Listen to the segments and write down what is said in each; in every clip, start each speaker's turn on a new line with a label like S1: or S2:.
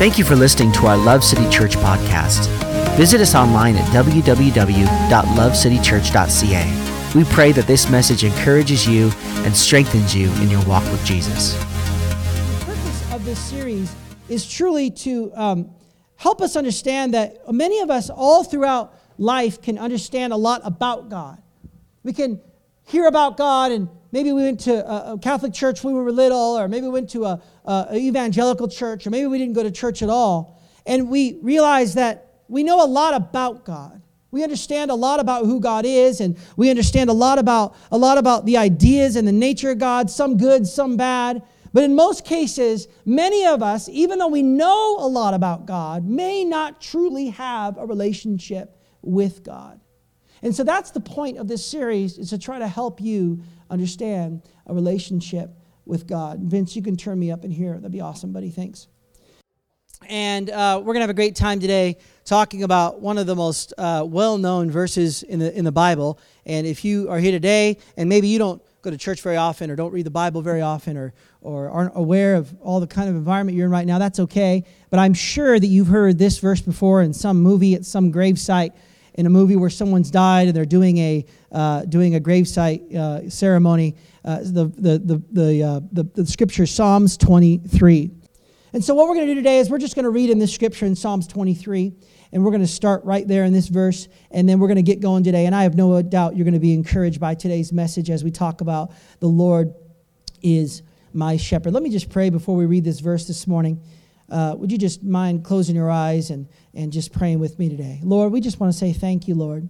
S1: Thank you for listening to our Love City Church podcast. Visit us online at www.lovecitychurch.ca. We pray that this message encourages you and strengthens you in your walk with Jesus.
S2: The purpose of this series is truly to um, help us understand that many of us all throughout life can understand a lot about God. We can hear about God and maybe we went to a, Catholic church when we were little, or maybe we went to a, a, evangelical church, or maybe we didn't go to church at all. And we realize that we know a lot about God. We understand a lot about who God is, and we understand a lot about a lot about the ideas and the nature of God, some good, some bad. But in most cases, many of us, even though we know a lot about God, may not truly have a relationship with God. And so that's the point of this series is to try to help you understand a relationship with God. Vince, you can turn me up in here. That'd be awesome, buddy. Thanks. And uh, we're going to have a great time today talking about one of the most uh, well known verses in the, in the Bible. And if you are here today and maybe you don't go to church very often or don't read the Bible very often or, or aren't aware of all the kind of environment you're in right now, that's okay. But I'm sure that you've heard this verse before in some movie at some gravesite in a movie where someone's died and they're doing a, uh, doing a gravesite uh, ceremony. Uh, the, the, the, the, uh, the, the scripture, Psalms 23. And so, what we're going to do today is we're just going to read in this scripture in Psalms 23, and we're going to start right there in this verse, and then we're going to get going today. And I have no doubt you're going to be encouraged by today's message as we talk about the Lord is my shepherd. Let me just pray before we read this verse this morning. Uh, would you just mind closing your eyes and, and just praying with me today? Lord, we just want to say thank you, Lord.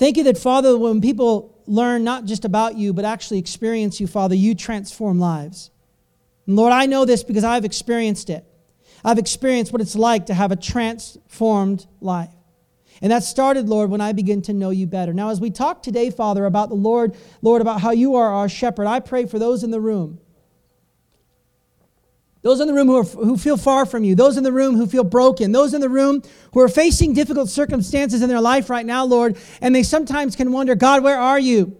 S2: Thank you that, Father, when people learn not just about you, but actually experience you, Father, you transform lives. And Lord, I know this because I've experienced it. I've experienced what it's like to have a transformed life. And that started, Lord, when I begin to know you better. Now, as we talk today, Father, about the Lord, Lord, about how you are our shepherd, I pray for those in the room those in the room who, are, who feel far from you, those in the room who feel broken, those in the room who are facing difficult circumstances in their life right now, Lord, and they sometimes can wonder, God, where are you?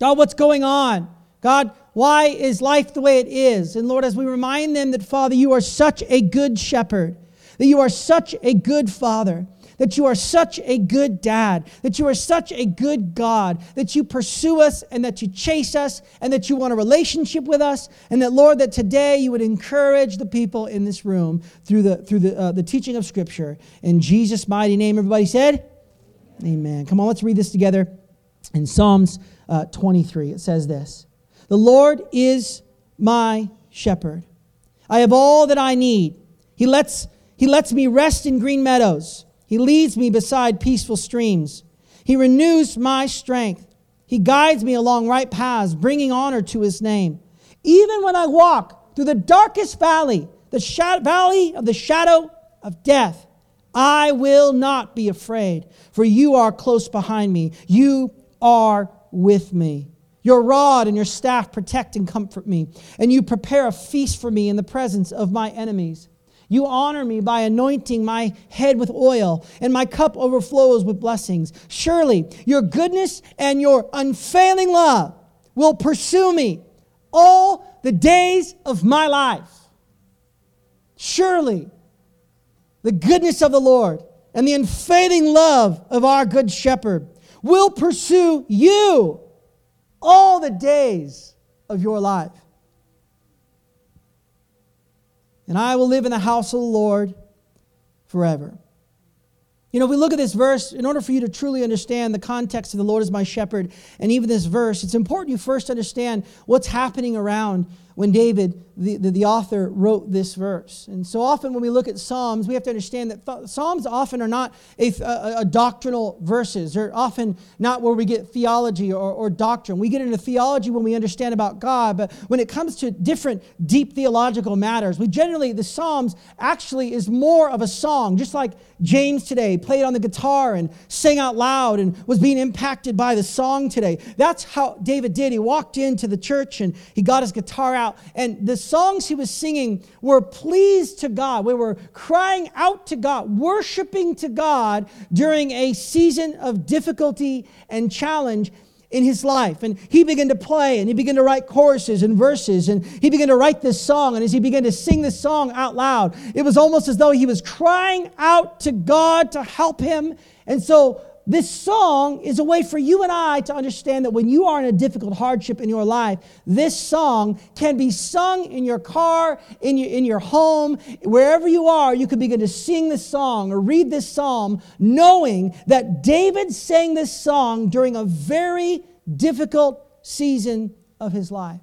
S2: God, what's going on? God, why is life the way it is? And Lord, as we remind them that, Father, you are such a good shepherd, that you are such a good father, that you are such a good dad, that you are such a good God, that you pursue us and that you chase us and that you want a relationship with us, and that, Lord, that today you would encourage the people in this room through the, through the, uh, the teaching of Scripture. In Jesus' mighty name, everybody said, Amen. Come on, let's read this together. In Psalms uh, 23, it says this The Lord is my shepherd. I have all that I need. He lets, he lets me rest in green meadows. He leads me beside peaceful streams. He renews my strength. He guides me along right paths, bringing honor to his name. Even when I walk through the darkest valley, the valley of the shadow of death, I will not be afraid, for you are close behind me. You are with me. Your rod and your staff protect and comfort me, and you prepare a feast for me in the presence of my enemies. You honor me by anointing my head with oil, and my cup overflows with blessings. Surely your goodness and your unfailing love will pursue me all the days of my life. Surely the goodness of the Lord and the unfailing love of our good shepherd will pursue you all the days of your life and I will live in the house of the Lord forever. You know, if we look at this verse, in order for you to truly understand the context of the Lord is my shepherd, and even this verse, it's important you first understand what's happening around when David, the, the, the, author, wrote this verse. And so often when we look at Psalms, we have to understand that th- Psalms often are not a, a, a, doctrinal verses. They're often not where we get theology or, or doctrine. We get into theology when we understand about God, but when it comes to different deep theological matters, we generally, the Psalms actually is more of a song, just like James today played on the guitar and sang out loud and was being impacted by the song today. That's how David did. He walked into the church and he got his guitar out. And the songs he was singing were pleased to God. We were crying out to God, worshiping to God during a season of difficulty and challenge. in his life. And he began to play and he began to write choruses and verses. And he began to write this song. And as he began to sing this song out loud, it was almost as though he was crying out to God to help him. And so this song is a way for you and I to understand that when you are in a difficult hardship in your life, this song can be sung in your car, in your, in your home, wherever you are. You can begin to sing this song or read this psalm, knowing that David sang this song during a very difficult season of his life.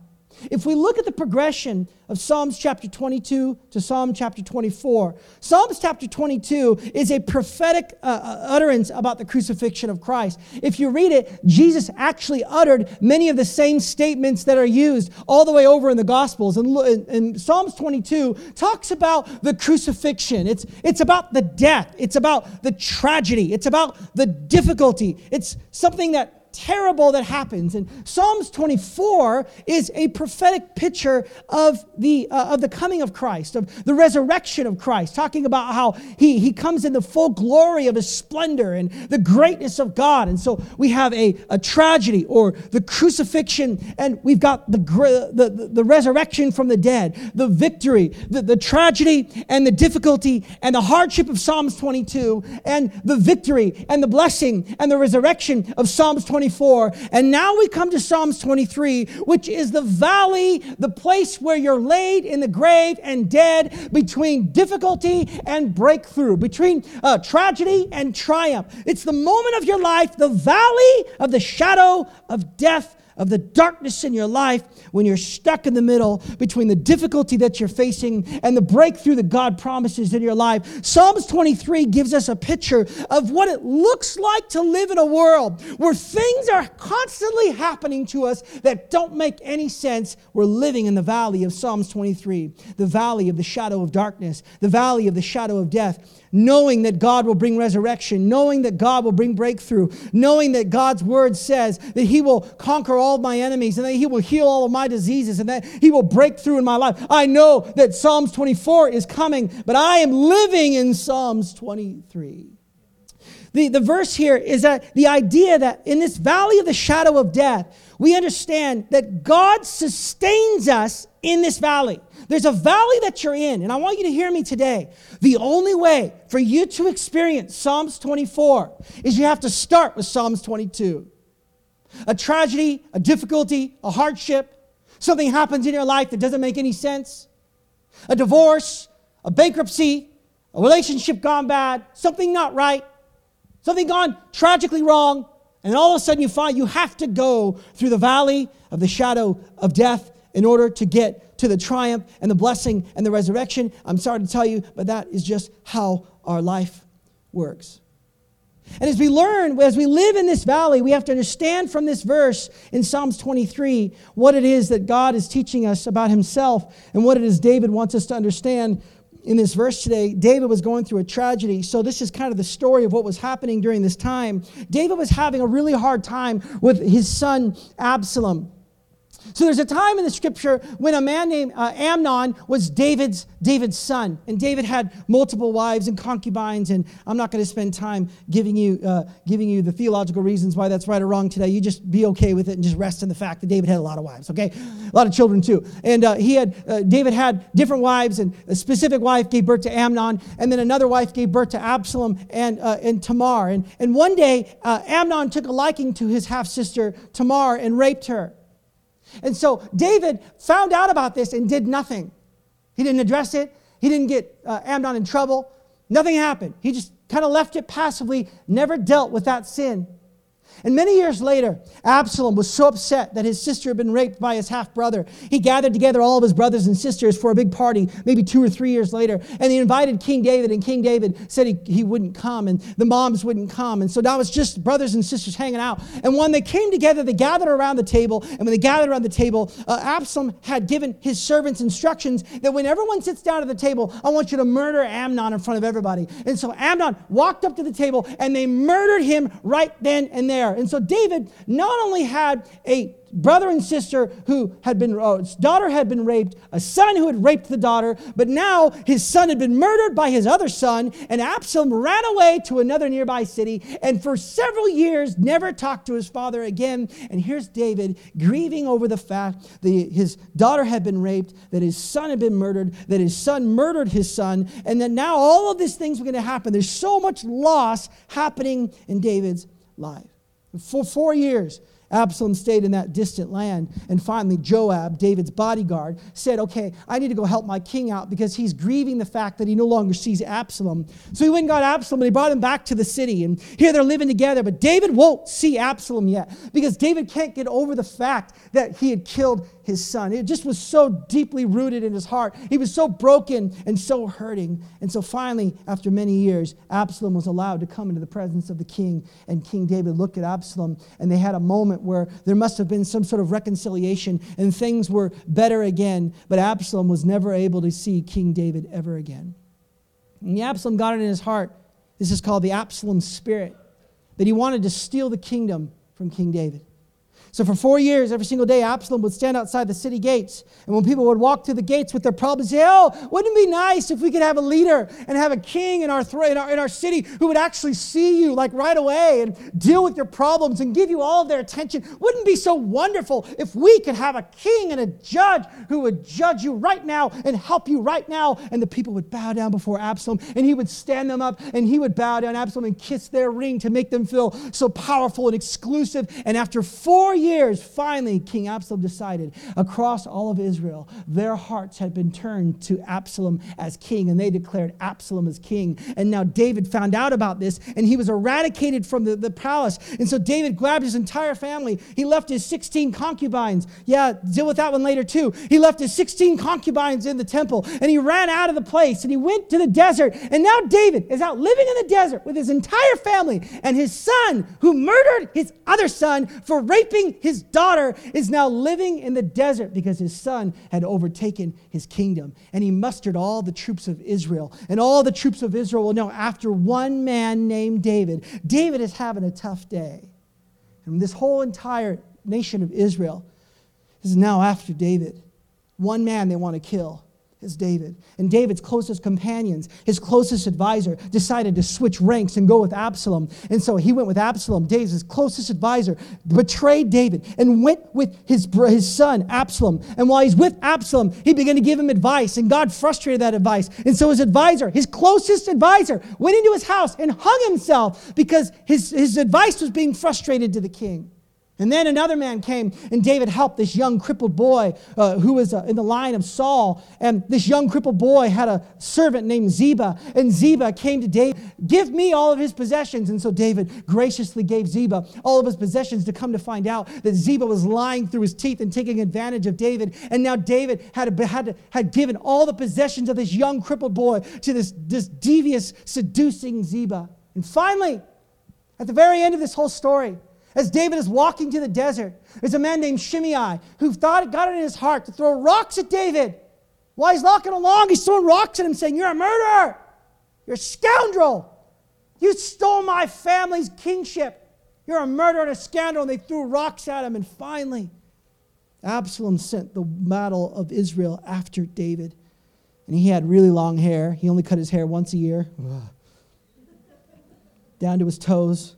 S2: If we look at the progression of Psalms chapter 22 to Psalm chapter 24, Psalms chapter 22 is a prophetic uh, uh, utterance about the crucifixion of Christ. If you read it, Jesus actually uttered many of the same statements that are used all the way over in the Gospels. And, and Psalms 22 talks about the crucifixion, it's, it's about the death, it's about the tragedy, it's about the difficulty, it's something that terrible that happens. And Psalms 24 is a prophetic picture of the, uh, of the coming of Christ, of the resurrection of Christ, talking about how he, he comes in the full glory of his splendor and the greatness of God. And so we have a, a tragedy or the crucifixion, and we've got the, the, the, resurrection from the dead, the victory, the, the tragedy and the difficulty and the hardship of Psalms 22, and the victory and the blessing and the resurrection of Psalms 24. 24. And now we come to Psalms 23, which is the valley, the place where you're laid in the grave and dead between difficulty and breakthrough, between uh, tragedy and triumph. It's the moment of your life, the valley of the shadow of death of the darkness in your life when you're stuck in the middle between the difficulty that you're facing and the breakthrough that God promises in your life. Psalms 23 gives us a picture of what it looks like to live in a world where things are constantly happening to us that don't make any sense. We're living in the valley of Psalms 23, the valley of the shadow of darkness, the valley of the shadow of death knowing that God will bring resurrection, knowing that God will bring breakthrough, knowing that God's word says that He will conquer all of my enemies and that He will heal all of my diseases and that He will break through in my life. I know that Psalms 24 is coming, but I am living in Psalms 23. The, the verse here is that the idea that in this valley of the shadow of death, we understand that God sustains us in this valley. There's a valley that you're in, and I want you to hear me today. The only way for you to experience Psalms 24 is you have to start with Psalms 22. A tragedy, a difficulty, a hardship, something happens in your life that doesn't make any sense, a divorce, a bankruptcy, a relationship gone bad, something not right, something gone tragically wrong, and all of a sudden you find you have to go through the valley of the shadow of death in order to get to the triumph and the blessing and the resurrection. I'm sorry to tell you, but that is just how our life works. And as we learn, as we live in this valley, we have to understand from this verse in Psalms 23 what it is that God is teaching us about himself and what it is David wants us to understand in this verse today. David was going through a tragedy. So, this is kind of the story of what was happening during this time. David was having a really hard time with his son Absalom. So there's a time in the scripture when a man named uh, Amnon was David's David's son, and David had multiple wives and concubines. And I'm not going to spend time giving you uh, giving you the theological reasons why that's right or wrong today. You just be okay with it and just rest in the fact that David had a lot of wives. Okay, a lot of children too. And uh, he had uh, David had different wives, and a specific wife gave birth to Amnon, and then another wife gave birth to Absalom and uh, and Tamar. And and one day uh, Amnon took a liking to his half sister Tamar and raped her. And so David found out about this and did nothing. He didn't address it, he didn't get uh, Amnon in trouble. Nothing happened. He just kind of left it passively, never dealt with that sin. And many years later, Absalom was so upset that his sister had been raped by his half brother. He gathered together all of his brothers and sisters for a big party, maybe two or three years later. And he invited King David, and King David said he, he wouldn't come, and the moms wouldn't come. And so now it's just brothers and sisters hanging out. And when they came together, they gathered around the table. And when they gathered around the table, uh, Absalom had given his servants instructions that when everyone sits down at the table, I want you to murder Amnon in front of everybody. And so Amnon walked up to the table, and they murdered him right then and there there. And so David not only had a brother and sister who had been, uh, his daughter had been raped, a son who had raped the daughter, but now his son had been murdered by his other son, and Absalom ran away to another nearby city, and for several years never talked to his father again. And here's David grieving over the fact that his daughter had been raped, that his son had been murdered, that his son murdered his son, and that now all of these things were going to happen. There's so much loss happening in David's life. For four years, Absalom stayed in that distant land. And finally, Joab, David's bodyguard, said, Okay, I need to go help my king out because he's grieving the fact that he no longer sees Absalom. So he went and got Absalom and he brought him back to the city. And here they're living together. But David won't see Absalom yet because David can't get over the fact that he had killed his son. It just was so deeply rooted in his heart. He was so broken and so hurting. And so finally, after many years, Absalom was allowed to come into the presence of the king. And King David looked at Absalom, and they had a moment where there must have been some sort of reconciliation and things were better again. But Absalom was never able to see King David ever again. And Absalom got it in his heart. This is called the Absalom spirit, that he wanted to steal the kingdom from King David. So for four years, every single day, Absalom would stand outside the city gates. And when people would walk through the gates with their problems, say, Oh, wouldn't it be nice if we could have a leader and have a king in our, th- in our, in our city who would actually see you like right away and deal with your problems and give you all of their attention? Wouldn't it be so wonderful if we could have a king and a judge who would judge you right now and help you right now? And the people would bow down before Absalom and he would stand them up and he would bow down Absalom and kiss their ring to make them feel so powerful and exclusive. And after four years, years, finally, King Absalom decided across all of Israel, their hearts had been turned to Absalom as king, and they declared Absalom as king. And now David found out about this, and he was eradicated from the, the palace. And so David grabbed his entire family. He left his 16 concubines. Yeah, deal with that one later too. He left his 16 concubines in the temple, and he ran out of the place, and he went to the desert. And now David is out living in the desert with his entire family, and his son, who murdered his other son for raping his daughter is now living in the desert because his son had overtaken his kingdom. And he mustered all the troops of Israel. And all the troops of Israel will know after one man named David. David is having a tough day. And this whole entire nation of Israel is now after David. One man they want to kill is David. And David's closest companions, his closest advisor, decided to switch ranks and go with Absalom. And so he went with Absalom. David's closest advisor betrayed David and went with his, his son, Absalom. And while he's with Absalom, he began to give him advice, and God frustrated that advice. And so his advisor, his closest advisor, went into his house and hung himself because his, his advice was being frustrated to the king. And then another man came, and David helped this young crippled boy uh, who was uh, in the line of Saul. And this young crippled boy had a servant named Ziba. And Ziba came to David, Give me all of his possessions. And so David graciously gave Ziba all of his possessions to come to find out that Ziba was lying through his teeth and taking advantage of David. And now David had, had, had given all the possessions of this young crippled boy to this, this devious, seducing Ziba. And finally, at the very end of this whole story, as David is walking to the desert, there's a man named Shimei who thought it got it in his heart to throw rocks at David. While he's walking along, he's throwing rocks at him, saying, You're a murderer! You're a scoundrel! You stole my family's kingship! You're a murderer and a scoundrel! And they threw rocks at him. And finally, Absalom sent the battle of Israel after David. And he had really long hair. He only cut his hair once a year, down to his toes.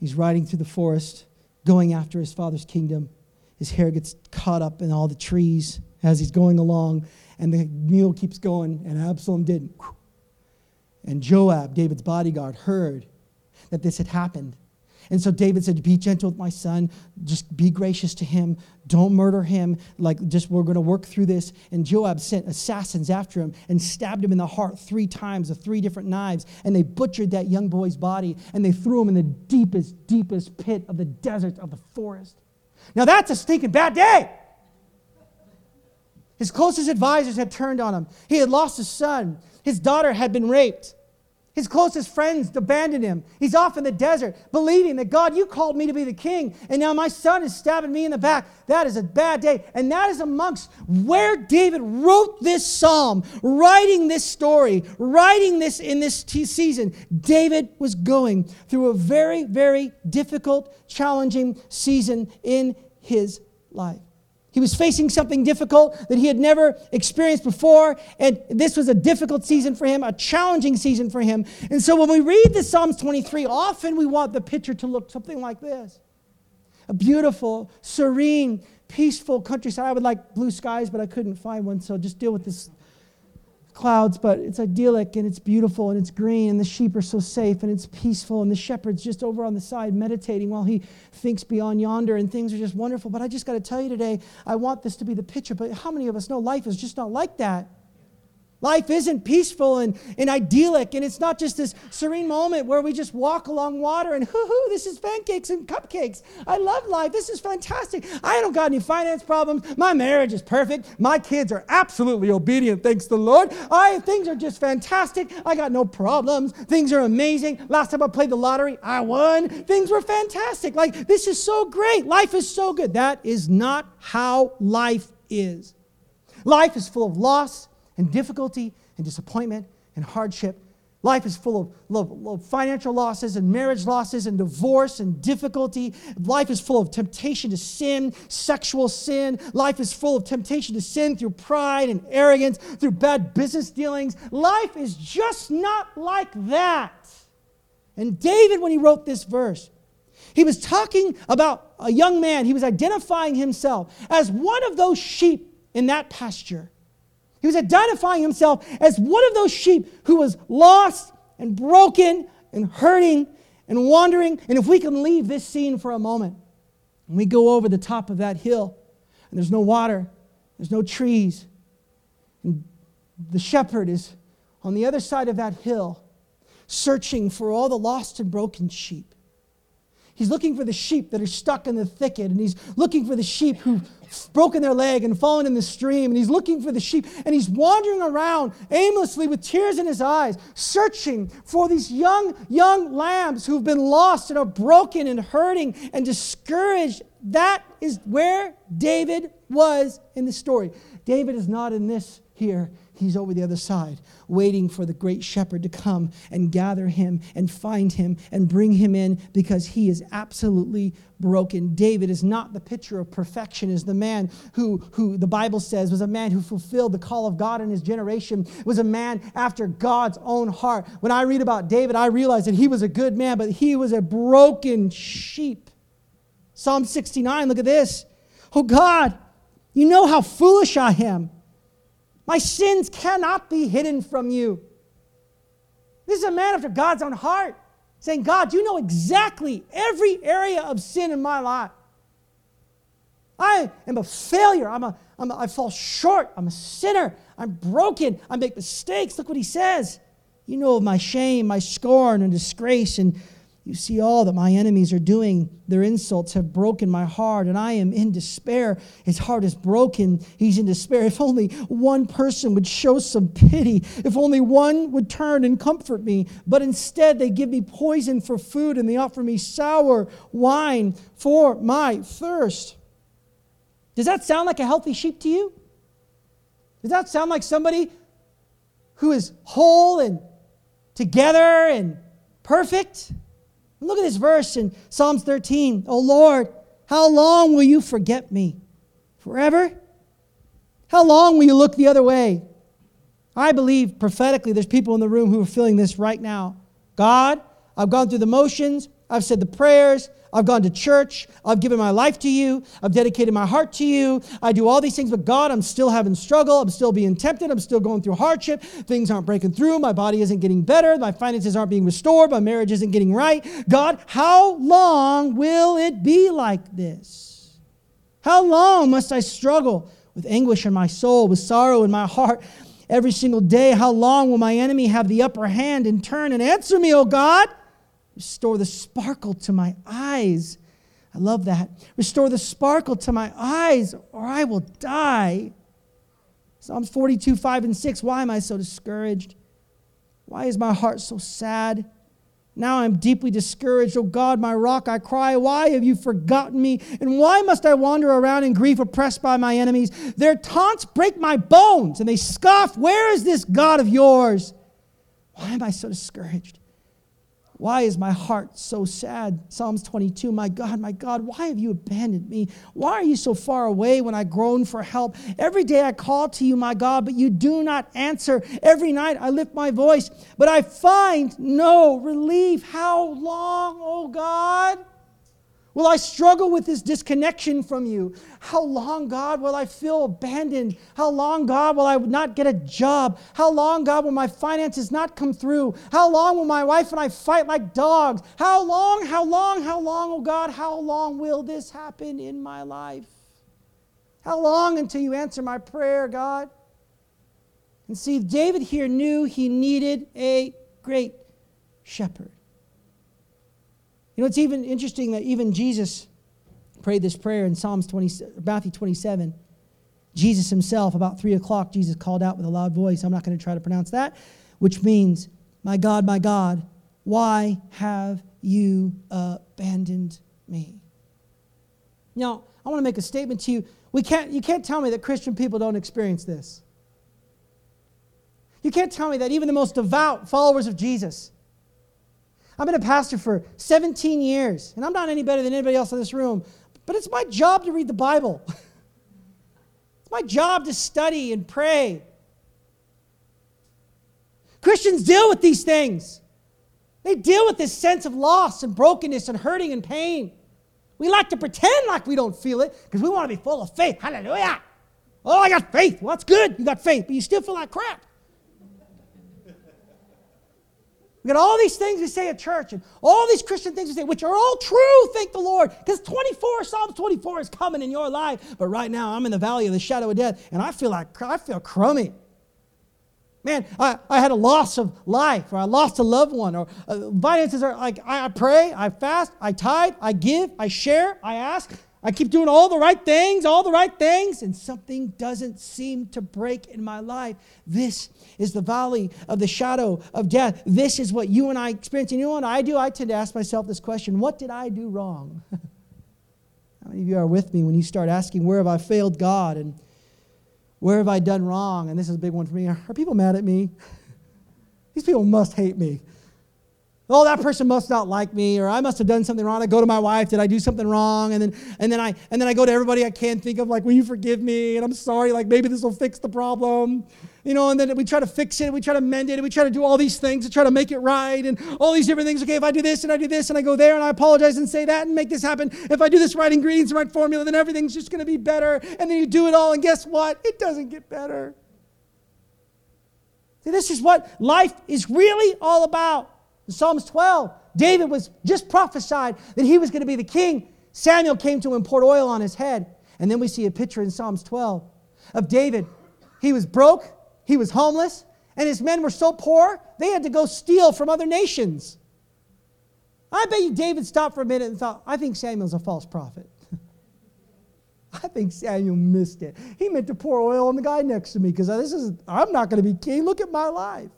S2: He's riding through the forest, going after his father's kingdom. His hair gets caught up in all the trees as he's going along, and the mule keeps going, and Absalom didn't. And Joab, David's bodyguard, heard that this had happened. And so David said, Be gentle with my son. Just be gracious to him. Don't murder him. Like, just we're going to work through this. And Joab sent assassins after him and stabbed him in the heart three times with three different knives. And they butchered that young boy's body and they threw him in the deepest, deepest pit of the desert of the forest. Now, that's a stinking bad day. His closest advisors had turned on him. He had lost his son. His daughter had been raped. His closest friends abandoned him. He's off in the desert, believing that God, you called me to be the king, and now my son is stabbing me in the back. That is a bad day. And that is amongst where David wrote this psalm, writing this story, writing this in this t- season. David was going through a very, very difficult, challenging season in his life. He was facing something difficult that he had never experienced before, and this was a difficult season for him, a challenging season for him. And so when we read the Psalms 23, often we want the picture to look something like this a beautiful, serene, peaceful countryside. I would like blue skies, but I couldn't find one, so just deal with this clouds, but it's idyllic and it's beautiful and it's green and the sheep are so safe and it's peaceful and the shepherd's just over on the side meditating while he thinks beyond yonder and things are just wonderful. But I just got to tell you today, I want this to be the picture, but how many of us know life is just not like that? Life isn't peaceful and, and idyllic, and it's not just this serene moment where we just walk along water and hoo hoo, this is pancakes and cupcakes. I love life. This is fantastic. I don't got any finance problems. My marriage is perfect. My kids are absolutely obedient, thanks to the Lord. I things are just fantastic. I got no problems. Things are amazing. Last time I played the lottery, I won. Things were fantastic. Like this is so great. Life is so good. That is not how life is. Life is full of loss and difficulty and disappointment and hardship. Life is full of, financial losses and marriage losses and divorce and difficulty. Life is full of temptation to sin, sexual sin. Life is full of temptation to sin through pride and arrogance, through bad business dealings. Life is just not like that. And David, when he wrote this verse, he was talking about a young man. He was identifying himself as one of those sheep in that pasture he was identifying himself as one of those sheep who was lost and broken and hurting and wandering. And if we can leave this scene for a moment, and we go over the top of that hill, and there's no water, there's no trees, and the shepherd is on the other side of that hill, searching for all the lost and broken sheep. He's looking for the sheep that are stuck in the thicket, and he's looking for the sheep who've broken their leg and fallen in the stream, and he's looking for the sheep, and he's wandering around aimlessly with tears in his eyes, searching for these young, young lambs who've been lost and are broken and hurting and discouraged. That is where David was in the story. David is not in this here. He's over the other side, waiting for the great shepherd to come and gather him and find him and bring him in because he is absolutely broken. David is not the picture of perfection, is the man who, who the Bible says was a man who fulfilled the call of God in his generation, was a man after God's own heart. When I read about David, I realize that he was a good man, but he was a broken sheep. Psalm 69, look at this. Oh God, you know how foolish I am. My sins cannot be hidden from you. This is a man after God's own heart saying, God, you know exactly every area of sin in my life. I am a failure. I'm a, I'm a, I fall short. I'm a sinner. I'm broken. I make mistakes. Look what he says. You know of my shame, my scorn, and disgrace, and you see all that my enemies are doing. Their insults have broken my heart, and I am in despair. His heart is broken. He's in despair. If only one person would show some pity, if only one would turn and comfort me. But instead, they give me poison for food, and they offer me sour wine for my thirst. Does that sound like a healthy sheep to you? Does that sound like somebody who is whole and together and perfect? Look at this verse in Psalms 13. Oh Lord, how long will you forget me? Forever? How long will you look the other way? I believe prophetically there's people in the room who are feeling this right now. God, I've gone through the motions, I've said the prayers, I've gone to church. I've given my life to you. I've dedicated my heart to you. I do all these things, but God, I'm still having struggle. I'm still being tempted. I'm still going through hardship. Things aren't breaking through. My body isn't getting better. My finances aren't being restored. My marriage isn't getting right. God, how long will it be like this? How long must I struggle with anguish in my soul, with sorrow in my heart? Every single day, how long will my enemy have the upper hand and turn and answer me, oh God? Restore the sparkle to my eyes. I love that. Restore the sparkle to my eyes, or I will die. Psalms 42, 5 and 6. Why am I so discouraged? Why is my heart so sad? Now I'm deeply discouraged. Oh God, my rock, I cry, why have you forgotten me? And why must I wander around in grief, oppressed by my enemies? Their taunts break my bones, and they scoff, Where is this God of yours? Why am I so discouraged? Why is my heart so sad? Psalms 22 My God, my God, why have you abandoned me? Why are you so far away when I groan for help? Every day I call to you, my God, but you do not answer. Every night I lift my voice, but I find no relief. How long, oh God? Will I struggle with this disconnection from you? How long, God, will I feel abandoned? How long, God, will I not get a job? How long, God, will my finances not come through? How long will my wife and I fight like dogs? How long, how long, how long, oh God, how long will this happen in my life? How long until you answer my prayer, God? And see, David here knew he needed a great shepherd. You know, it's even interesting that even Jesus prayed this prayer in Psalms 20, Matthew 27. Jesus himself, about 3 o'clock, Jesus called out with a loud voice. I'm not going to try to pronounce that, which means, My God, my God, why have you abandoned me? Now, I want to make a statement to you. We can't, you can't tell me that Christian people don't experience this. You can't tell me that even the most devout followers of Jesus I've been a pastor for 17 years, and I'm not any better than anybody else in this room, but it's my job to read the Bible. it's my job to study and pray. Christians deal with these things. They deal with this sense of loss and brokenness and hurting and pain. We like to pretend like we don't feel it because we want to be full of faith. Hallelujah. Oh, I got faith. Well, that's good. You got faith, but you still feel like crap. We got all these things we say at church and all these Christian things we say, which are all true, thank the Lord. Because 24, Psalm 24 is coming in your life. But right now, I'm in the valley of the shadow of death, and I feel like I feel crummy. Man, I, I had a loss of life, or I lost a loved one, or uh, finances are like I, I pray, I fast, I tithe, I give, I share, I ask. I keep doing all the right things, all the right things, and something doesn't seem to break in my life. This is the valley of the shadow of death. This is what you and I experience. And you know what I do? I tend to ask myself this question What did I do wrong? How many of you are with me when you start asking, Where have I failed God? And where have I done wrong? And this is a big one for me. Are people mad at me? These people must hate me oh, that person must not like me, or I must have done something wrong. I go to my wife, did I do something wrong? And then, and then I, and then I go to everybody I can think of, like, will you forgive me? And I'm sorry, like maybe this will fix the problem. You know, and then we try to fix it, we try to mend it, and we try to do all these things to try to make it right, and all these different things. Okay, if I do this and I do this and I go there and I apologize and say that and make this happen, if I do this right ingredients, right formula, then everything's just gonna be better. And then you do it all, and guess what? It doesn't get better. See, this is what life is really all about. In Psalms 12, David was just prophesied that he was going to be the king. Samuel came to him, and poured oil on his head. And then we see a picture in Psalms 12 of David. He was broke, he was homeless, and his men were so poor, they had to go steal from other nations. I bet you David stopped for a minute and thought, I think Samuel's a false prophet. I think Samuel missed it. He meant to pour oil on the guy next to me because this is I'm not going to be king. Look at my life.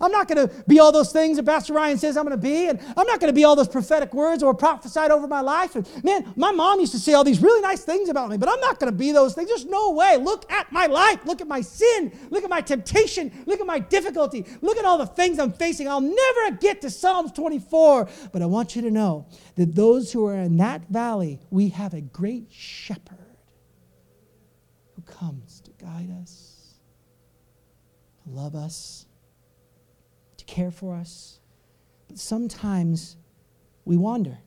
S2: I'm not going to be all those things that Pastor Ryan says I'm going to be, and I'm not going to be all those prophetic words or prophesied over my life. And man, my mom used to say all these really nice things about me, but I'm not going to be those things. There's no way. Look at my life. Look at my sin. Look at my temptation. Look at my difficulty. Look at all the things I'm facing. I'll never get to Psalms 24. But I want you to know that those who are in that valley, we have a great shepherd who comes to guide us, to love us care for us. But sometimes we wander.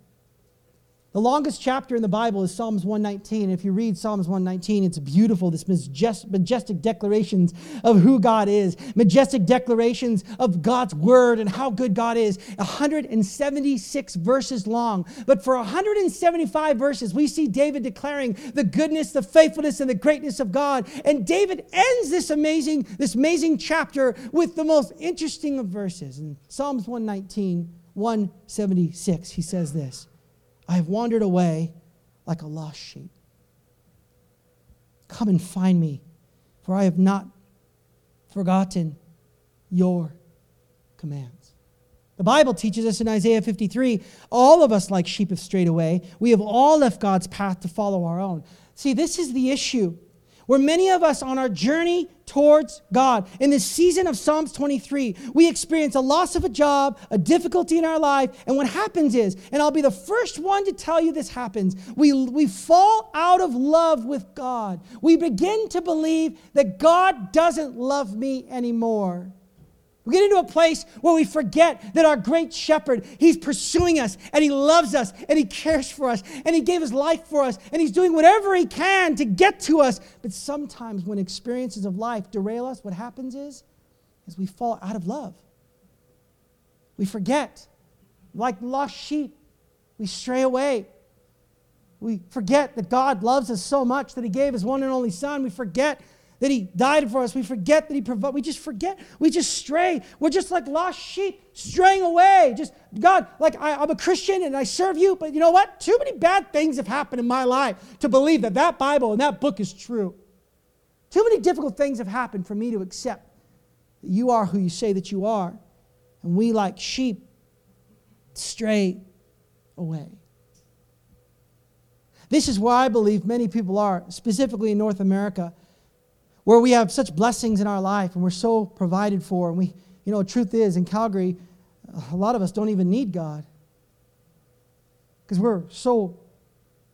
S2: The longest chapter in the Bible is Psalms 119. If you read Psalms 119, it's beautiful, this majestic declarations of who God is, majestic declarations of God's word and how good God is. 176 verses long. But for 175 verses, we see David declaring the goodness, the faithfulness, and the greatness of God. And David ends this amazing, this amazing chapter with the most interesting of verses. In Psalms 119, 176, he says this. I have wandered away like a lost sheep. Come and find me, for I have not forgotten your commands. The Bible teaches us in Isaiah 53 all of us, like sheep, have strayed away. We have all left God's path to follow our own. See, this is the issue where many of us on our journey towards God, in this season of Psalms 23, we experience a loss of a job, a difficulty in our life, and what happens is, and I'll be the first one to tell you this happens, we, we fall out of love with God. We begin to believe that God doesn't love me anymore. We get into a place where we forget that our great shepherd, he's pursuing us and he loves us and he cares for us and he gave his life for us and he's doing whatever he can to get to us. But sometimes when experiences of life derail us, what happens is, is we fall out of love. We forget. Like lost sheep, we stray away. We forget that God loves us so much that he gave his one and only son. We forget that he died for us. We forget that he provided. We just forget. We just stray. We're just like lost sheep straying away. Just, God, like I, I'm a Christian and I serve you, but you know what? Too many bad things have happened in my life to believe that that Bible and that book is true. Too many difficult things have happened for me to accept that you are who you say that you are. And we, like sheep, stray away. This is where I believe many people are, specifically in North America where we have such blessings in our life and we're so provided for. And we, you know, truth is, in Calgary, a lot of us don't even need God because we're so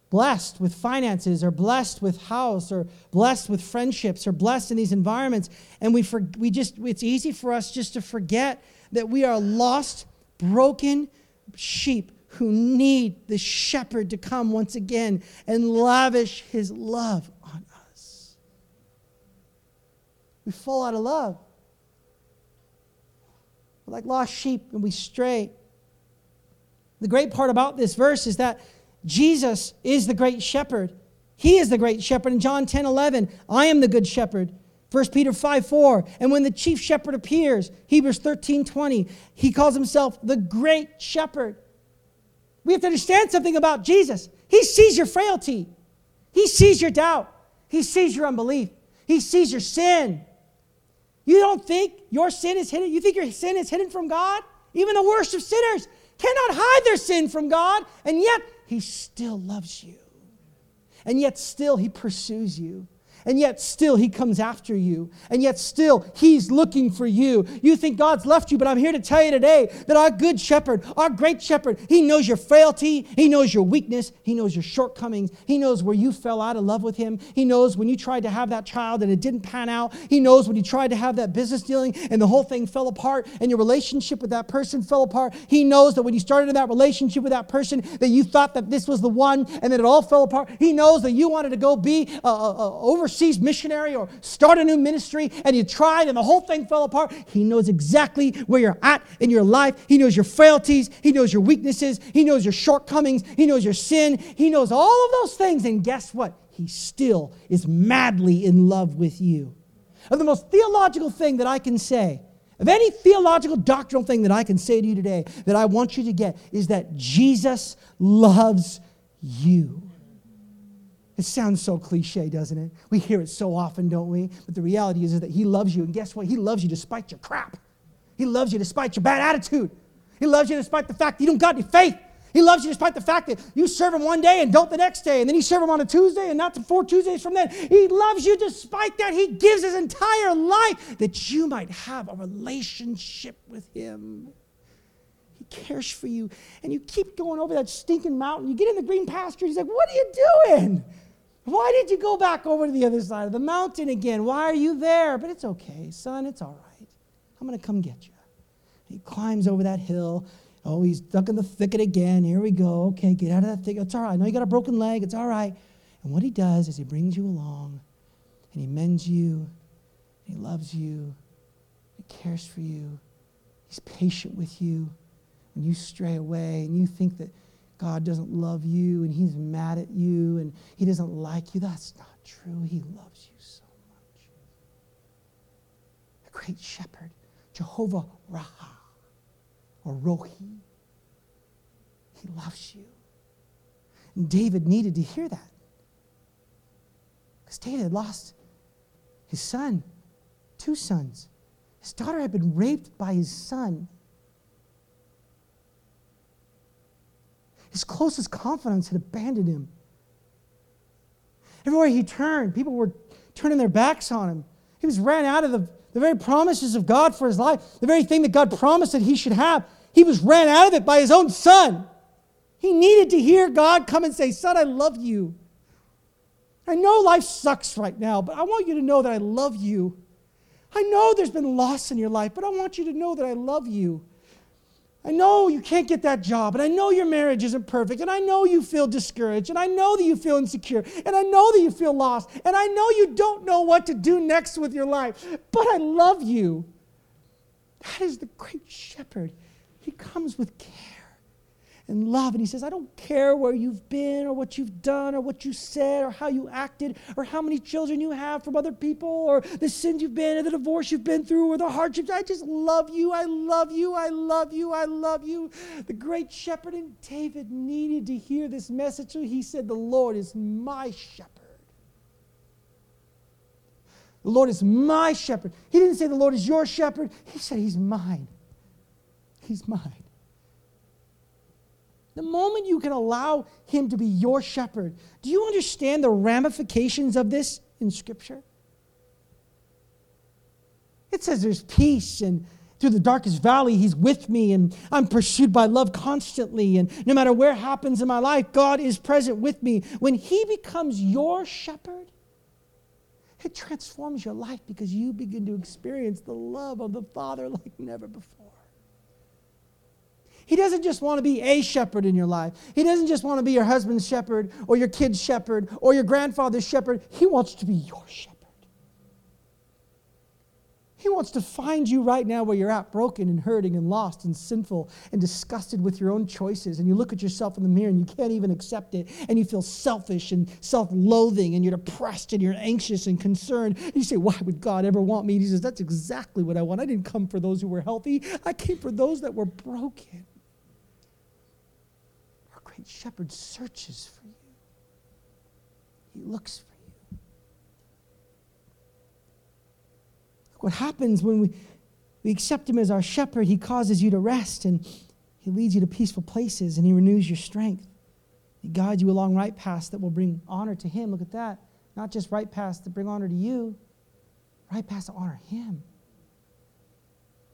S2: blessed with finances or blessed with house or blessed with friendships or blessed in these environments and we for, we just it's easy for us just to forget that we are lost broken sheep who need the shepherd to come once again and lavish his love we fall out of love. We're like lost sheep and we stray. The great part about this verse is that Jesus is the great shepherd. He is the great shepherd. In John 10 11, I am the good shepherd. 1 Peter 5 4, and when the chief shepherd appears, Hebrews 13 20, he calls himself the great shepherd. We have to understand something about Jesus. He sees your frailty, he sees your doubt, he sees your unbelief, he sees your sin. You don't think your sin is hidden? You think your sin is hidden from God? Even the worst of sinners cannot hide their sin from God, and yet He still loves you. And yet still He pursues you and yet still he comes after you, and yet still he's looking for you. You think God's left you, but I'm here to tell you today that our good shepherd, our great shepherd, he knows your frailty, he knows your weakness, he knows your shortcomings, he knows where you fell out of love with him, he knows when you tried to have that child and it didn't pan out, he knows when you tried to have that business dealing and the whole thing fell apart and your relationship with that person fell apart. He knows that when you started in that relationship with that person that you thought that this was the one and then it all fell apart. He knows that you wanted to go be uh, uh, uh over overseas missionary or start a new ministry and you tried and the whole thing fell apart, He knows exactly where you're at in your life. He knows your frailties. He knows your weaknesses. He knows your shortcomings. He knows your sin. He knows all of those things. And guess what? He still is madly in love with you. And the most theological thing that I can say, of any theological doctrinal thing that I can say to you today that I want you to get is that Jesus loves you. It sounds so cliche, doesn't it? We hear it so often, don't we? But the reality is, is that He loves you. And guess what? He loves you despite your crap. He loves you despite your bad attitude. He loves you despite the fact that you don't got any faith. He loves you despite the fact that you serve him one day and don't the next day, and then you serve him on a Tuesday and not four Tuesdays from then. He loves you despite that. He gives his entire life that you might have a relationship with him. He cares for you. And you keep going over that stinking mountain. You get in the green pasture. He's like, What are you doing? Why did you go back over to the other side of the mountain again? Why are you there? But it's okay, son, it's all right. I'm going to come get you. He climbs over that hill. Oh, he's stuck in the thicket again. Here we go. Okay, get out of that thicket. It's all right. I know you got a broken leg. It's all right. And what he does is he brings you along and he mends you. and he loves you. He cares for you. He's patient with you. When you stray away and you think that God doesn't love you and he's mad at you and he doesn't like you. That's not true. He loves you so much. The great shepherd, Jehovah Raha or Rohi, he loves you. And David needed to hear that because David lost his son, two sons. His daughter had been raped by his son. His closest confidants had abandoned him. Everywhere he turned, people were turning their backs on him. He was ran out of the, the very promises of God for his life, the very thing that God promised that he should have. He was ran out of it by his own son. He needed to hear God come and say, Son, I love you. I know life sucks right now, but I want you to know that I love you. I know there's been loss in your life, but I want you to know that I love you. I know you can't get that job, and I know your marriage isn't perfect, and I know you feel discouraged, and I know that you feel insecure, and I know that you feel lost, and I know you don't know what to do next with your life, but I love you. That is the great shepherd. He comes with care and love. And he says, I don't care where you've been or what you've done or what you said or how you acted or how many children you have from other people or the sins you've been or the divorce you've been through or the hardships. I just love you. I love you. I love you. I love you. The great shepherd and David needed to hear this message. So he said, The Lord is my shepherd. The Lord is my shepherd. He didn't say the Lord is your shepherd. He said he's mine. He's mine. The moment you can allow him to be your shepherd, do you understand the ramifications of this in Scripture? It says there's peace and through the darkest valley, he's with me, and I'm pursued by love constantly. And no matter where happens in my life, God is present with me. When he becomes your shepherd, it transforms your life because you begin to experience the love of the Father like never before. He doesn't just want to be a shepherd in your life. He doesn't just want to be your husband's shepherd or your kid's shepherd or your grandfather's shepherd. He wants to be your shepherd. He wants to find you right now where you're at, broken and hurting and lost and sinful and disgusted with your own choices. And you look at yourself in the mirror and you can't even accept it. And you feel selfish and self loathing and you're depressed and you're anxious and concerned. And you say, Why would God ever want me? And he says, That's exactly what I want. I didn't come for those who were healthy, I came for those that were broken great shepherd searches for you, he looks for you. Look What happens when we, we accept him as our shepherd, he causes you to rest and he leads you to peaceful places and he renews your strength. He guides you along right paths that will bring honor to him. Look at that. Not just right paths that bring honor to you, right paths to honor him.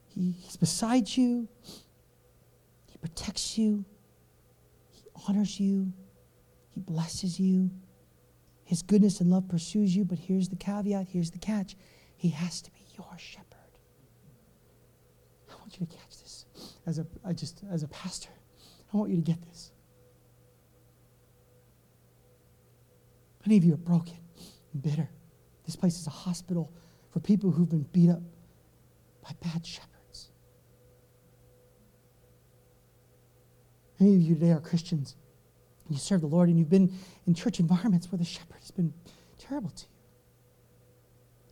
S2: He, he's beside you, he protects you, honors you, He blesses you. His goodness and love pursues you, but here's the caveat, here's the catch. He has to be your shepherd. I want you to catch this as a I just as a pastor. I want you to get this. Many of you are broken and bitter. This place is a hospital for people who've been beat up by bad shepherds. Many of you today are Christians. You serve the Lord, and you've been in church environments where the shepherd has been terrible to you.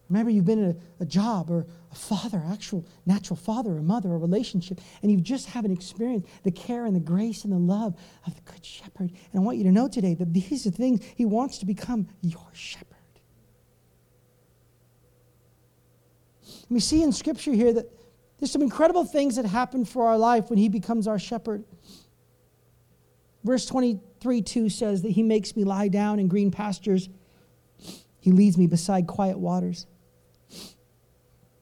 S2: Remember, you've been in a, a, job or a father, actual natural father or mother, a relationship, and you just haven't experienced the care and the grace and the love of the Good Shepherd. And I want you to know today that these are things He wants to become your shepherd. We see in Scripture here that there's some incredible things that happen for our life when He becomes our shepherd. Verse 23 2 says that he makes me lie down in green pastures, he leads me beside quiet waters.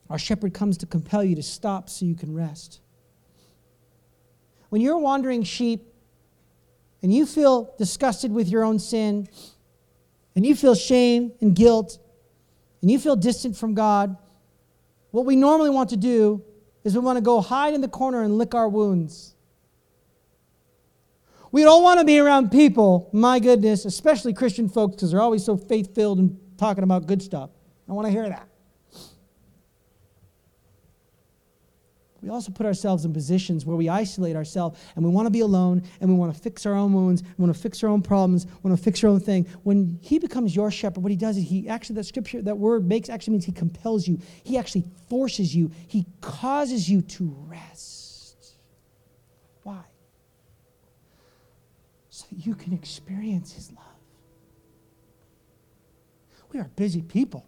S2: Our shepherd comes to compel you to stop so you can rest. When you're wandering sheep and you feel disgusted with your own sin, and you feel shame and guilt, and you feel distant from God, what we normally want to do is we want to go hide in the corner and lick our wounds. We don't want to be around people, my goodness, especially Christian folks, because they're always so faith filled and talking about good stuff. I want to hear that. We also put ourselves in positions where we isolate ourselves and we want to be alone and we want to fix our own wounds, we want to fix our own problems, we want to fix our own thing. When he becomes your shepherd, what he does is he actually, that scripture, that word makes actually means he compels you. He actually forces you, he causes you to rest. That you can experience His love. We are busy people.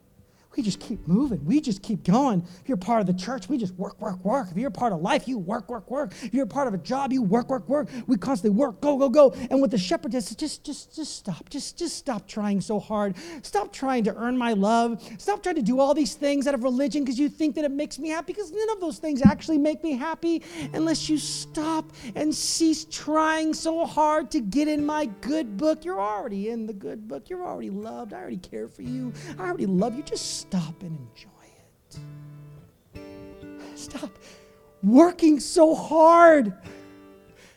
S2: We just keep moving. We just keep going. If you're part of the church, we just work, work, work. If you're part of life, you work, work, work. If you're part of a job, you work, work, work. We constantly work, go, go, go. And what the shepherd does is just, just, just stop. Just, just stop trying so hard. Stop trying to earn my love. Stop trying to do all these things out of religion because you think that it makes me happy. Because none of those things actually make me happy unless you stop and cease trying so hard to get in my good book. You're already in the good book. You're already loved. I already care for you. I already love you. Just stop and enjoy it. Stop working so hard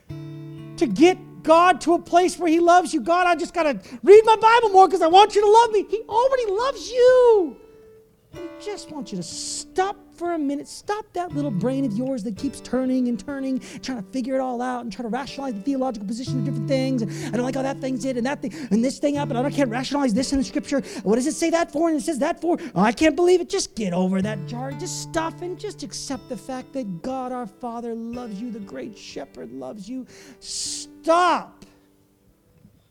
S2: to get God to a place where He loves you. God, I just got to read my Bible more because I want you to love me. He already loves you. He just wants you to stop for a minute. Stop that little brain of yours that keeps turning and turning, trying to figure it all out and try to rationalize the theological position of different things. And I don't like how that thing did and that thing and this thing happened. I can't rationalize this in the scripture. What does it say that for? And it says that for. Oh, I can't believe it. Just get over that jar. Just stop and just accept the fact that God our Father loves you. The great shepherd loves you. Stop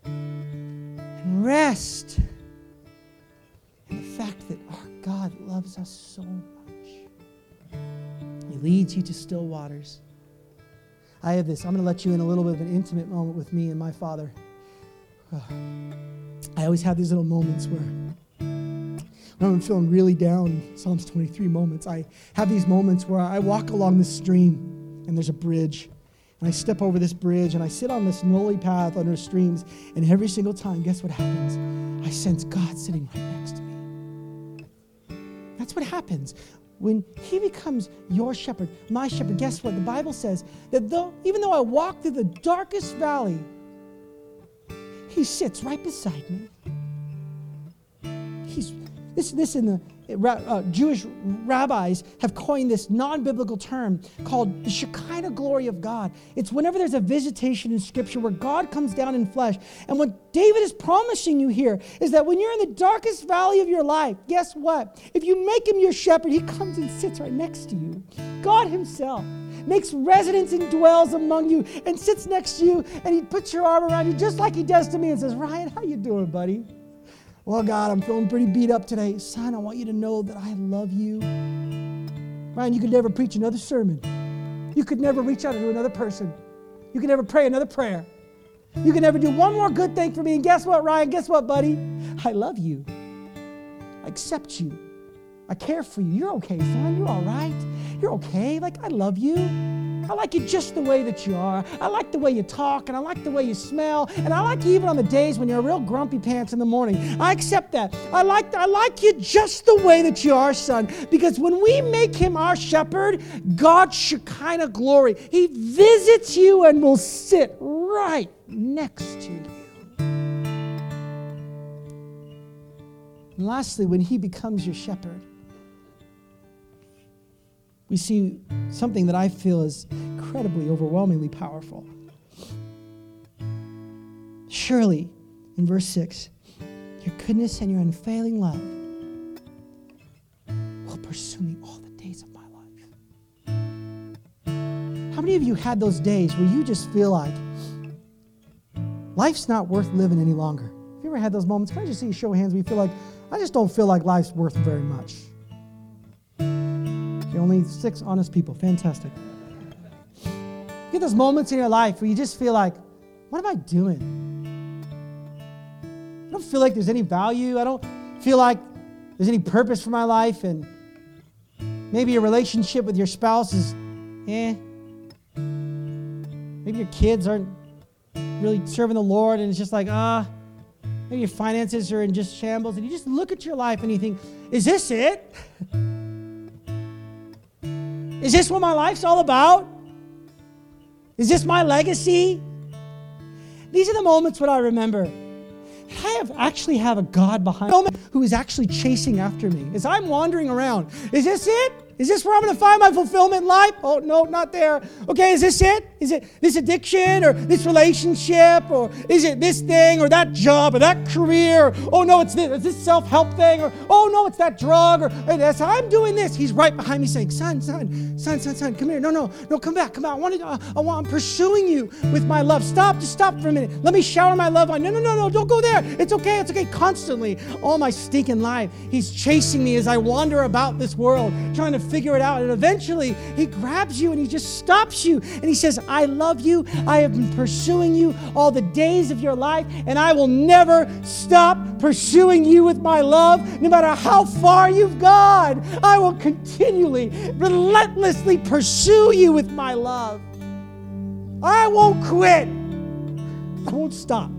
S2: and rest in the fact that our God loves us so much. Leads you to still waters. I have this, I'm going to let you in a little bit of an intimate moment with me and my Father. I always have these little moments where when I'm feeling really down, Psalms 23 moments, I have these moments where I walk along the stream and there's a bridge. And I step over this bridge and I sit on this nolly path under streams. And every single time, guess what happens? I sense God sitting right next to me. That's what happens when he becomes your shepherd, my shepherd, guess what? The Bible says that though, even though I walk through the darkest valley, he sits right beside me. He's this, this in the uh, Jewish rabbis have coined this non biblical term called the Shekinah glory of God. It's whenever there's a visitation in Scripture where God comes down in flesh. And what David is promising you here is that when you're in the darkest valley of your life, guess what? If you make him your shepherd, he comes and sits right next to you. God Himself makes residence and dwells among you and sits next to you and he puts your arm around you just like he does to me and says, Ryan, how you doing, buddy? Well, God, I'm feeling pretty beat up today. Son, I want you to know that I love you. Ryan, you could never preach another sermon. You could never reach out to another person. You could never pray another prayer. You can never do one more good thing for me. And guess what, Ryan? Guess what, buddy? I love you. I accept you. I care for you. You're okay, son. You're all right. You're okay. Like, I love you. I like you just the way that you are. I like the way you talk, and I like the way you smell, and I like you even on the days when you're a real grumpy pants in the morning. I accept that. I like, I like you just the way that you are, son, because when we make him our shepherd, God's Shekinah glory, he visits you and will sit right next to you. And lastly, when he becomes your shepherd, we see something that I feel is incredibly, overwhelmingly powerful. Surely, in verse 6, your goodness and your unfailing love will pursue me all the days of my life. How many of you had those days where you just feel like life's not worth living any longer? Have you ever had those moments? Can I just see a show of hands where you feel like, I just don't feel like life's worth very much? Only six honest people. Fantastic. You get those moments in your life where you just feel like, what am I doing? I don't feel like there's any value. I don't feel like there's any purpose for my life. And maybe your relationship with your spouse is, eh. Maybe your kids aren't really serving the Lord and it's just like, ah. Maybe your finances are in just shambles. And you just look at your life and you think, is this it? Is this what my life's all about? Is this my legacy? These are the moments what I remember. I have actually have a God behind me who is actually chasing after me as I'm wandering around. Is this it? Is this where I'm going to find my fulfillment in life? Oh, no, not there. Okay, is this it? Is it this addiction or this relationship or is it this thing or that job or that career? oh no, it's this, this self-help thing or oh no, it's that drug or as I'm doing this, he's right behind me saying, son, son, son, son, son, come here. No, no, no, come back, come back. I want to, uh, I want, I'm pursuing you with my love. Stop, just stop for a minute. Let me shower my love on. No, no, no, no, don't go there. It's okay, it's okay. Constantly, all my stinking life, he's chasing me as I wander about this world, trying to figure it out. And eventually, he grabs you and he just stops you and he says, I love you. I have been pursuing you all the days of your life, and I will never stop pursuing you with my love, no matter how far you've gone. I will continually, relentlessly pursue you with my love. I won't quit. I won't stop.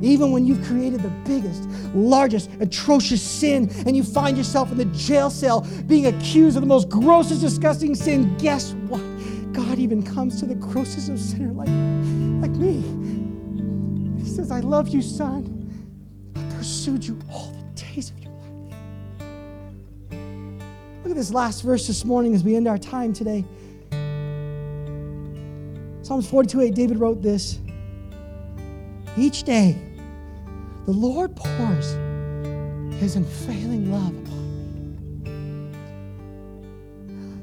S2: Even when you've created the biggest, largest, atrocious sin and you find yourself in the jail cell being accused of the most grossest, disgusting sin, guess what? God even comes to the grossest of sinner like, like me. He says, I love you, son. I pursued you all the days of your life. Look at this last verse this morning as we end our time today. Psalms 42 8, David wrote this Each day, the Lord pours his unfailing love upon me.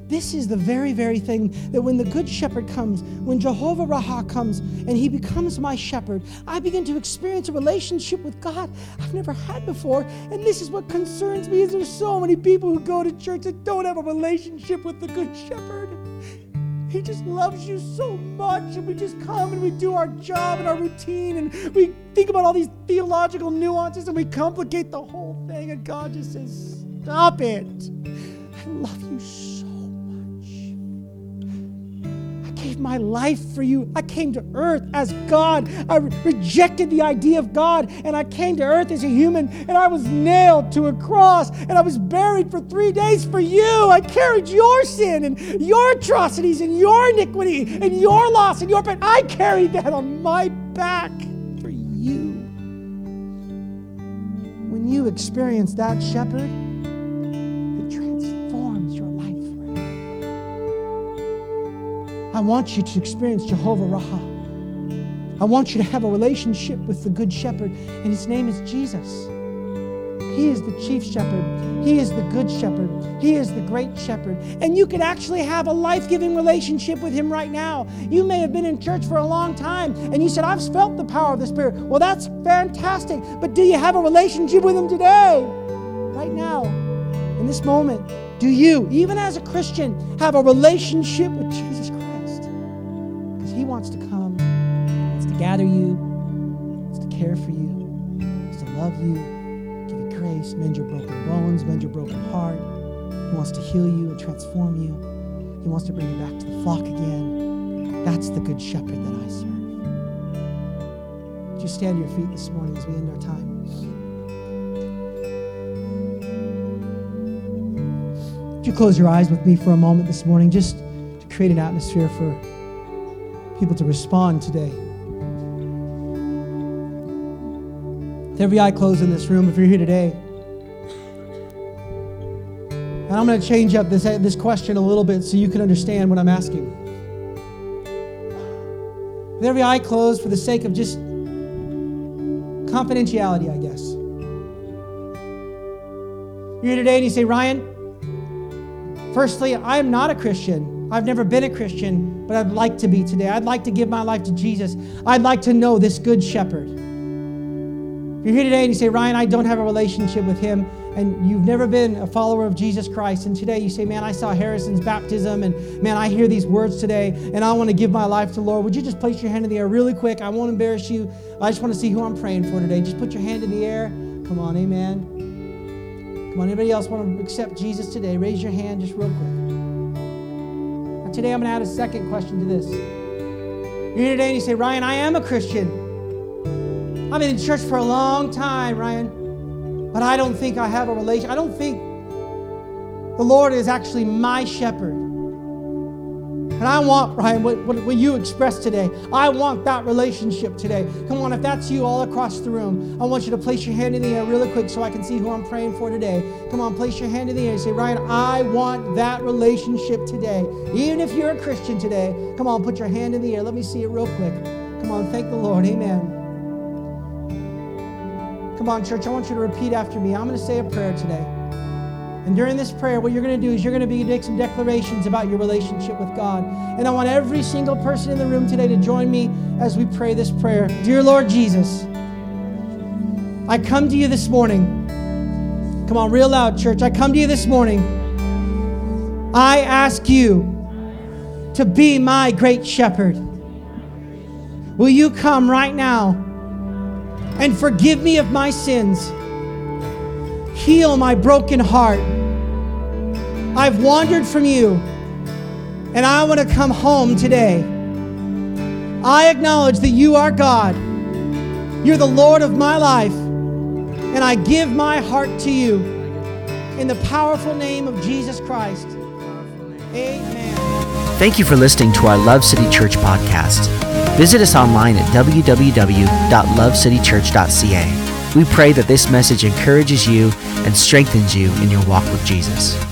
S2: This is the very, very thing that when the Good Shepherd comes, when Jehovah Raha comes and he becomes my shepherd, I begin to experience a relationship with God I've never had before. And this is what concerns me is there's so many people who go to church that don't have a relationship with the Good Shepherd. He just loves you so much, and we just come and we do our job and our routine, and we think about all these theological nuances and we complicate the whole thing. And God just says, Stop it. I love you so gave my life for you. I came to earth as God. I re- rejected the idea of God and I came to earth as a human and I was nailed to a cross and I was buried for three days for you. I carried your sin and your atrocities and your iniquity and your loss and your pain. I carried that on my back for you. When you experience that shepherd, I want you to experience Jehovah Raha. I want you to have a relationship with the Good Shepherd, and his name is Jesus. He is the chief shepherd. He is the good shepherd. He is the great shepherd. And you can actually have a life giving relationship with him right now. You may have been in church for a long time and you said, I've felt the power of the Spirit. Well, that's fantastic. But do you have a relationship with him today? Right now, in this moment, do you, even as a Christian, have a relationship with Jesus to gather you, wants to care for you, wants to love you, give you grace, mend your broken bones, mend your broken heart. He wants to heal you and transform you. He wants to bring you back to the flock again. That's the good shepherd that I serve. Would you stand to your feet this morning as we end our time? Would you close your eyes with me for a moment this morning just to create an atmosphere for people to respond today. With every eye closed in this room, if you're here today, and I'm going to change up this, this question a little bit so you can understand what I'm asking. With every eye closed for the sake of just confidentiality, I guess. You're here today and you say, Ryan, firstly, I am not a Christian. I've never been a Christian, but I'd like to be today. I'd like to give my life to Jesus. I'd like to know this good shepherd. You're here today and you say, Ryan, I don't have a relationship with him, and you've never been a follower of Jesus Christ, and today you say, Man, I saw Harrison's baptism, and man, I hear these words today, and I want to give my life to the Lord. Would you just place your hand in the air really quick? I won't embarrass you. I just want to see who I'm praying for today. Just put your hand in the air. Come on, amen. Come on, anybody else want to accept Jesus today? Raise your hand just real quick. Today I'm going to add a second question to this. You're here today and you say, Ryan, I am a Christian. I've been in church for a long time, Ryan, but I don't think I have a relation. I don't think the Lord is actually my shepherd. And I want, Ryan, what, what, what, you expressed today. I want that relationship today. Come on, if that's you all across the room, I want you to place your hand in the air really quick so I can see who I'm praying for today. Come on, place your hand in the air and say, Ryan, I want that relationship today. Even if you're a Christian today, come on, put your hand in the air. Let me see it real quick. Come on, thank the Lord. Amen. Come on, church, I want you to repeat after me. I'm going to say a prayer today. And during this prayer, what you're going to do is you're going to make some declarations about your relationship with God. And I want every single person in the room today to join me as we pray this prayer. Dear Lord Jesus, I come to you this morning. Come on, real loud, church. I come to you this morning. I ask you to be my great shepherd. Will you come right now and forgive me of my sins? Heal my broken heart. I've wandered from you, and I want to come home today. I acknowledge that you are God. You're the Lord of my life, and I give my heart to you. In the powerful name of Jesus Christ. Amen.
S1: Thank you for listening to our Love City Church podcast. Visit us online at www.lovecitychurch.ca. We pray that this message encourages you and strengthens you in your walk with Jesus.